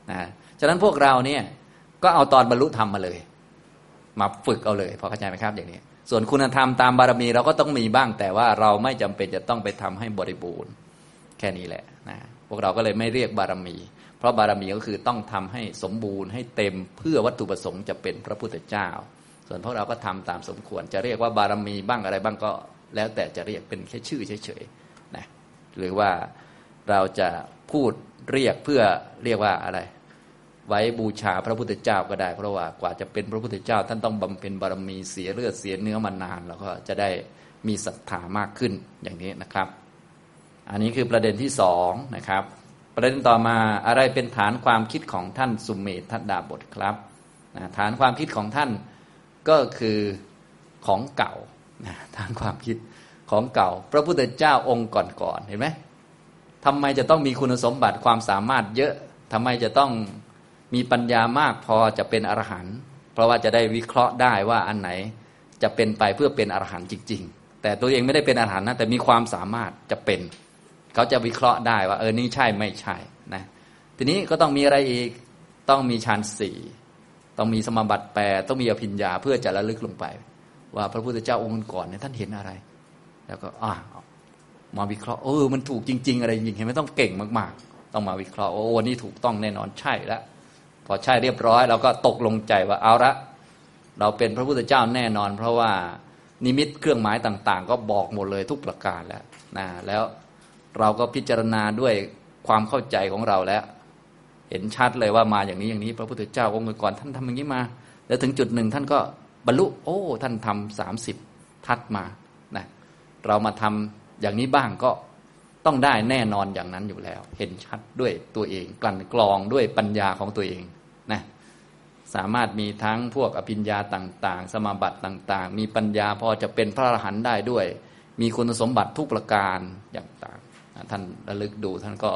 A: นะฉะนั้นพวกเราเนี่ยก็เอาตอนบรรลุธรรมมาเลย มาฝึกเอาเลยพอเข้าใจไหมครับอย่างนี้ ส่วนคุณธรรมตามบารมีเราก็ต้องมีบ้าง แต่ว่าเราไม่จำเป็นจะต้องไปทำให้บริบูรณ์ แค่นี้แหละนะพวกเราก็เลยไม่เรียกบารมี เพราะบารมีก็คือต้องทำให้สมบูรณ์ให้เต็มเพื่อวัตถุประสงค์จะเป็นพระพุทธเจ้า ส่วนพวกเราก็ทำตามสมควร จะเรียกว่าบารมีบ้างอะไรบ้างก็แล้วแต่จะเรียกเป็นแค่ชื่อเฉยๆนะหรือว่าเราจะพูดเรียกเพื่อเรียกว่าอะไร ไว้บูชาพระพุทธเจ้าก็ได้ เพราะว่ากว่าจะเป็นพระพุทธเจ้า ท่านต้องบำเพ็ญบารมีเสียเลือดเสียเนื้อมานานแล้วก็จะได้มีศรัทธามากขึ้นอย่างนี้นะครับ อันนี้คือประเด็นที่สองนะครับ ประเด็นต่อมาอะไรเป็นฐานความคิดของท่านสุมเมธทัดดาบทครับฐานความคิดของท่านก็คือของเก่าฐานความคิดของเก่า พระพุทธเจ้าองค์ก่อนๆเห็นไหมทำไมจะต้องมีคุณสมบัติความสามารถเยอะทำไมจะต้องมีปัญญามากพอจะเป็นอรหันต์เพราะว่าจะได้วิเคราะห์ได้ว่าอันไหนจะเป็นไปเพื่อเป็นอรหันต์จริง ๆ แต่ตัวเองไม่ได้เป็นอรหันต์นะแต่มีความสามารถจะเป็น เขาจะวิเคราะห์ได้ว่า เออนี่ใช่ไม่ใช่นะทีนี้ก็ต้องมีอะไรอีกต้องมีฌานสี่ต้องมีสมบัติแปดต้องมีอภิญญาเพื่อจะระลึกลงไป ว่าพระพุทธเจ้าองค์ก่อนเนี่ยท่านเห็นอะไร แล้วก็อ่ามาวิเคราะห์เออมันถูกจริง ๆ อะไรจริงเห็นไหมต้องเก่งมากๆ ต้องมาวิเคราะห์โอ้วันนี้ถูกต้องแน่นอนใช่แล้วพอใช่เรียบร้อยเราก็ตกลงใจว่าเอาละเราเป็นพระพุทธเจ้าแน่นอน เพราะว่านิมิตเครื่องหมายต่าง ๆ ก็บอกหมดเลยทุกประการแล้วนะแล้ว เราก็พิจารณาด้วยความเข้าใจของเราแล้ว เห็นชัดเลยว่ามาอย่างนี้อย่างนี้ พระพุทธเจ้าองค์ก่อนท่านทำอย่างนี้มา แล้วถึงจุดหนึ่งท่านก็บรรลุ โอ้ ท่านทำสามสิบทัดมานะเรามาทำอย่างนี้บ้างก็ต้องได้แน่นอนอย่างนั้นอยู่แล้ว เห็นชัดด้วยตัวเอง กลั่นกรองด้วยปัญญาของตัวเองนะสามารถมีทั้งพวกอภิญญาต่าง ๆ สมาบัติต่าง ๆ มีปัญญาพอจะเป็นพระอรหันต์ได้ด้วย มีคุณสมบัติทุกประการอย่างต่าง ท่านระลึกดูท่านก็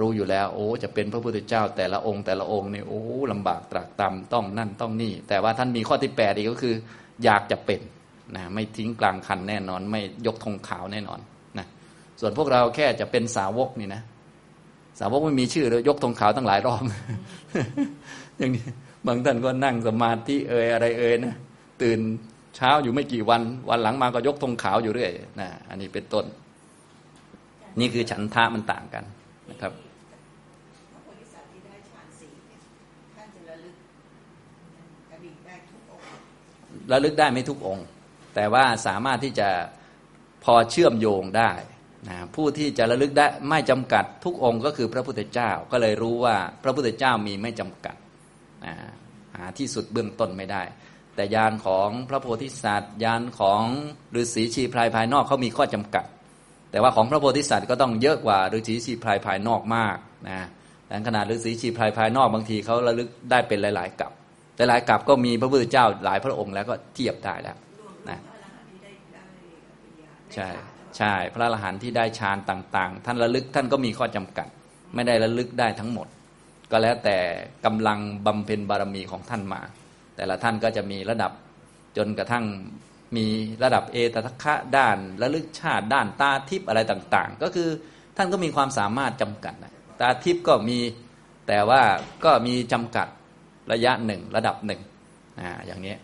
A: รู้อยู่แล้ว โอ้ จะเป็นพระพุทธเจ้า แต่ละองค์แต่ละองค์เนี่ยโอ้ลำบากตรากตำต้องนั่นต้องนี่ แต่ว่าท่านมีข้อที่แปดอีกก็คือ อยากจะเป็นนะไม่ทิ้งกลางคันแน่นอน ไม่ยกธงขาวแน่นอนนะส่วนพวกเราแค่จะเป็นสาวกนี่นะ สาวกไม่มีชื่อเลยยกธงขาวตั้งหลายรอบอย่างนี้บางท่านก็นั่งสมาธิเอ่ยอะไรเอ่ยนะตื่นเช้าอยู่ไม่กี่วัน วันหลังมาก็ยกธงขาวอยู่เรื่อยนะอันนี้เป็นต้น นี่คือฉันทะมันต่างกันนะครับระลึกได้ไม่ทุกองค์ แต่ว่าสามารถที่จะพอเชื่อมโยงได้นะผู้ที่จะระลึกได้ไม่จำกัดทุกองค์ก็คือพระพุทธเจ้าก็เลยรู้ว่าพระพุทธเจ้ามีไม่จำกัดนะหาที่สุดเบื้องต้นไม่ได้ แต่ยานของพระโพธิสัตว์ยานของฤาษีชีพรายภายนอกเขามีข้อจำกัด แต่ว่าของพระโพธิสัตว์ก็ต้องเยอะกว่าฤาษีชีพรายภายนอกมากนะแต่ขนาดฤาษีชีพรายภายนอกบางทีเขาระลึกได้เป็นหลาย ๆกับแต่หลายกับก็มีพระพุทธเจ้าหลายพระองค์แล้วก็เทียบได้แล้วนะใช่ใช่พระอรหันต์ที่ได้ฌานต่าง ๆ ท่านระลึกท่านก็มีข้อจำกัด ไม่ได้ระลึกได้ทั้งหมด ก็แล้วแต่กำลังบำเพ็ญบารมีของท่านมา แต่ละท่านก็จะมีระดับจนกระทั่ง มีระดับเอตทัคคะด้านระลึกชาติด้านตาทิพย์อะไรต่างๆ ก็คือท่านก็มีความสามารถจำกัดตาทิพย์ก็มีแต่ว่าก็มีจำกัดระยะหนึ่งระดับหนึ่งอย่างนี้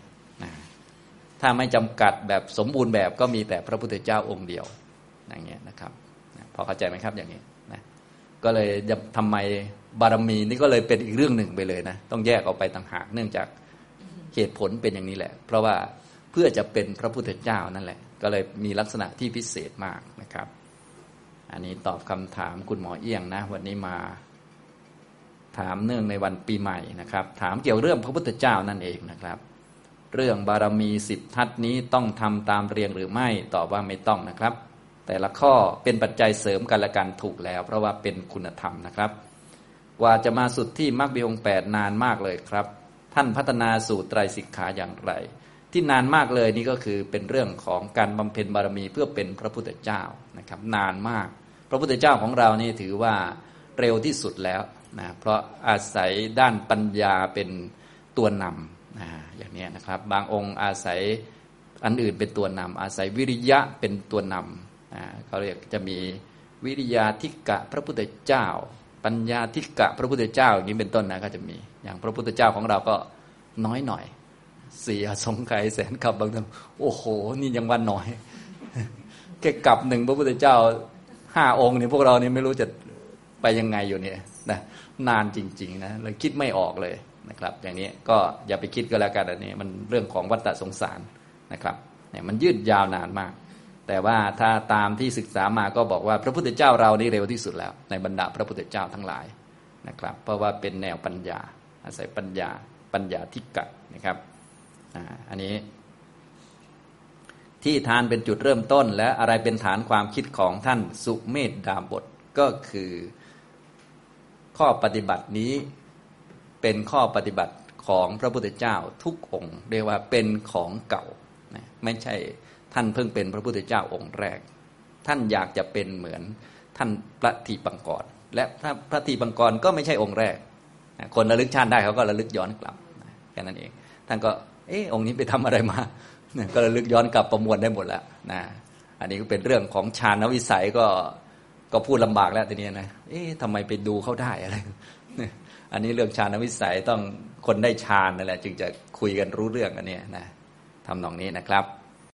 A: ถ้าไม่จำกัดแบบสมบูรณ์แบบก็มีแต่พระพุทธเจ้าองค์เดียวอย่างเงี้ยนะครับพอเข้าใจไหมครับอย่างนี้นะก็เลยทำไมบารมีนี่ก็เลยเป็นอีกเรื่องหนึ่งไปเลยนะต้องแยกออกไปต่างหากเนื่องจากเหตุผลเป็นอย่างนี้แหละ เพราะว่า เพื่อจะเป็นพระพุทธเจ้านั่นแหละ ก็เลยมีลักษณะที่พิเศษมากนะครับ อันนี้ตอบคำถามคุณหมอเอี้ยงนะ วันนี้มา ถามเนื่องในวันปีใหม่นะครับ ถามเกี่ยวเรื่องพระพุทธเจ้านั่นเองนะครับ เรื่องบารมีสิบทัศนี้ต้องทำตามเรียงหรือไม่ตอบว่าไม่ต้องนะครับ แต่ละข้อเป็นปัจจัยเสริมกันและกันถูกแล้ว เพราะว่าเป็นคุณธรรมนะครับว่าจะมาสุดที่มรรคบีองแปดนานมากเลยครับ ท่านพัฒนาสู่ไตรสิกขาอย่างไร ที่นานมากเลยนี่ก็คือเป็นเรื่องของการบำเพ็ญบารมีเพื่อเป็นพระพุทธเจ้านะครับนานมาก พระพุทธเจ้าของเรานี่ถือว่าเร็วที่สุดแล้วนะเพราะอาศัยด้านปัญญาเป็นตัวนำนะอย่างนี้นะครับ บางองค์อาศัยอันอื่นเป็นตัวนำอาศัยวิริยะเป็นตัวนำนะเขาเรียกจะมีวิริยาทิกะพระพุทธเจ้า ปัญญาทิกะพระพุทธเจ้าอย่างนี้เป็นต้นนะก็จะมีอย่างพระพุทธเจ้าของเราก็น้อยหน่อย สี่อสงไขยแสนกับบางท่านโอ้โห นี่ยังวันน้อยแค่กับหนึ่งพระพุทธเจ้าห้าองค์นี่พวกเรานี่ไม่รู้จะไปยังไงอยู่เนี่ยนะนานจริง ๆ นะเลยคิดไม่ออกเลยนะครับ อย่างนี้ก็อย่าไปคิดก็แล้วกันอันนี้ มันเรื่องของวัฏสงสารนะครับเนี่ยมันยืดยาวนานมาก แต่ว่าถ้าตามที่ศึกษามาก็บอกว่าพระพุทธเจ้าเรานี่เร็วที่สุดแล้ว ในบรรดาพระพุทธเจ้าทั้งหลายนะครับ เพราะว่าเป็นแนวปัญญา อาศัยปัญญาปัญญาทิกะนะครับ อันนี้ ที่ทานเป็นจุดเริ่มต้น และอะไรเป็นฐานความคิดของท่านสุเมธดาบทก็คือข้อปฏิบัตินี้เป็นข้อปฏิบัติของพระพุทธเจ้าทุกองค์ เรียกว่าเป็นของเก่าไม่ใช่ท่านเพิ่งเป็นพระพุทธเจ้าองค์แรก ท่านอยากจะเป็นเหมือนท่านพระทีปังกรและพระทีปังกรก็ไม่ใช่องค์แรก คนระลึกชาติได้เขาก็ระลึกย้อนกลับแค่นั้นเอง ท่านก็ เออองค์นี้ไปทำอะไรมาก็ระลึกย้อนกลับประมวลได้หมดแล้วนะอันนี้ก็เป็นเรื่องของฌานวิสัยก็ก็พูดลำบากแล้วทีนี้นะเอ๊ะทำไมไปดูเขาได้อะไรอันนี้เรื่องฌานวิสัยต้องคนได้ฌานนั่นแหละ จึงจะคุยกันรู้เรื่องอันนี้นะทำนองนี้นะครับ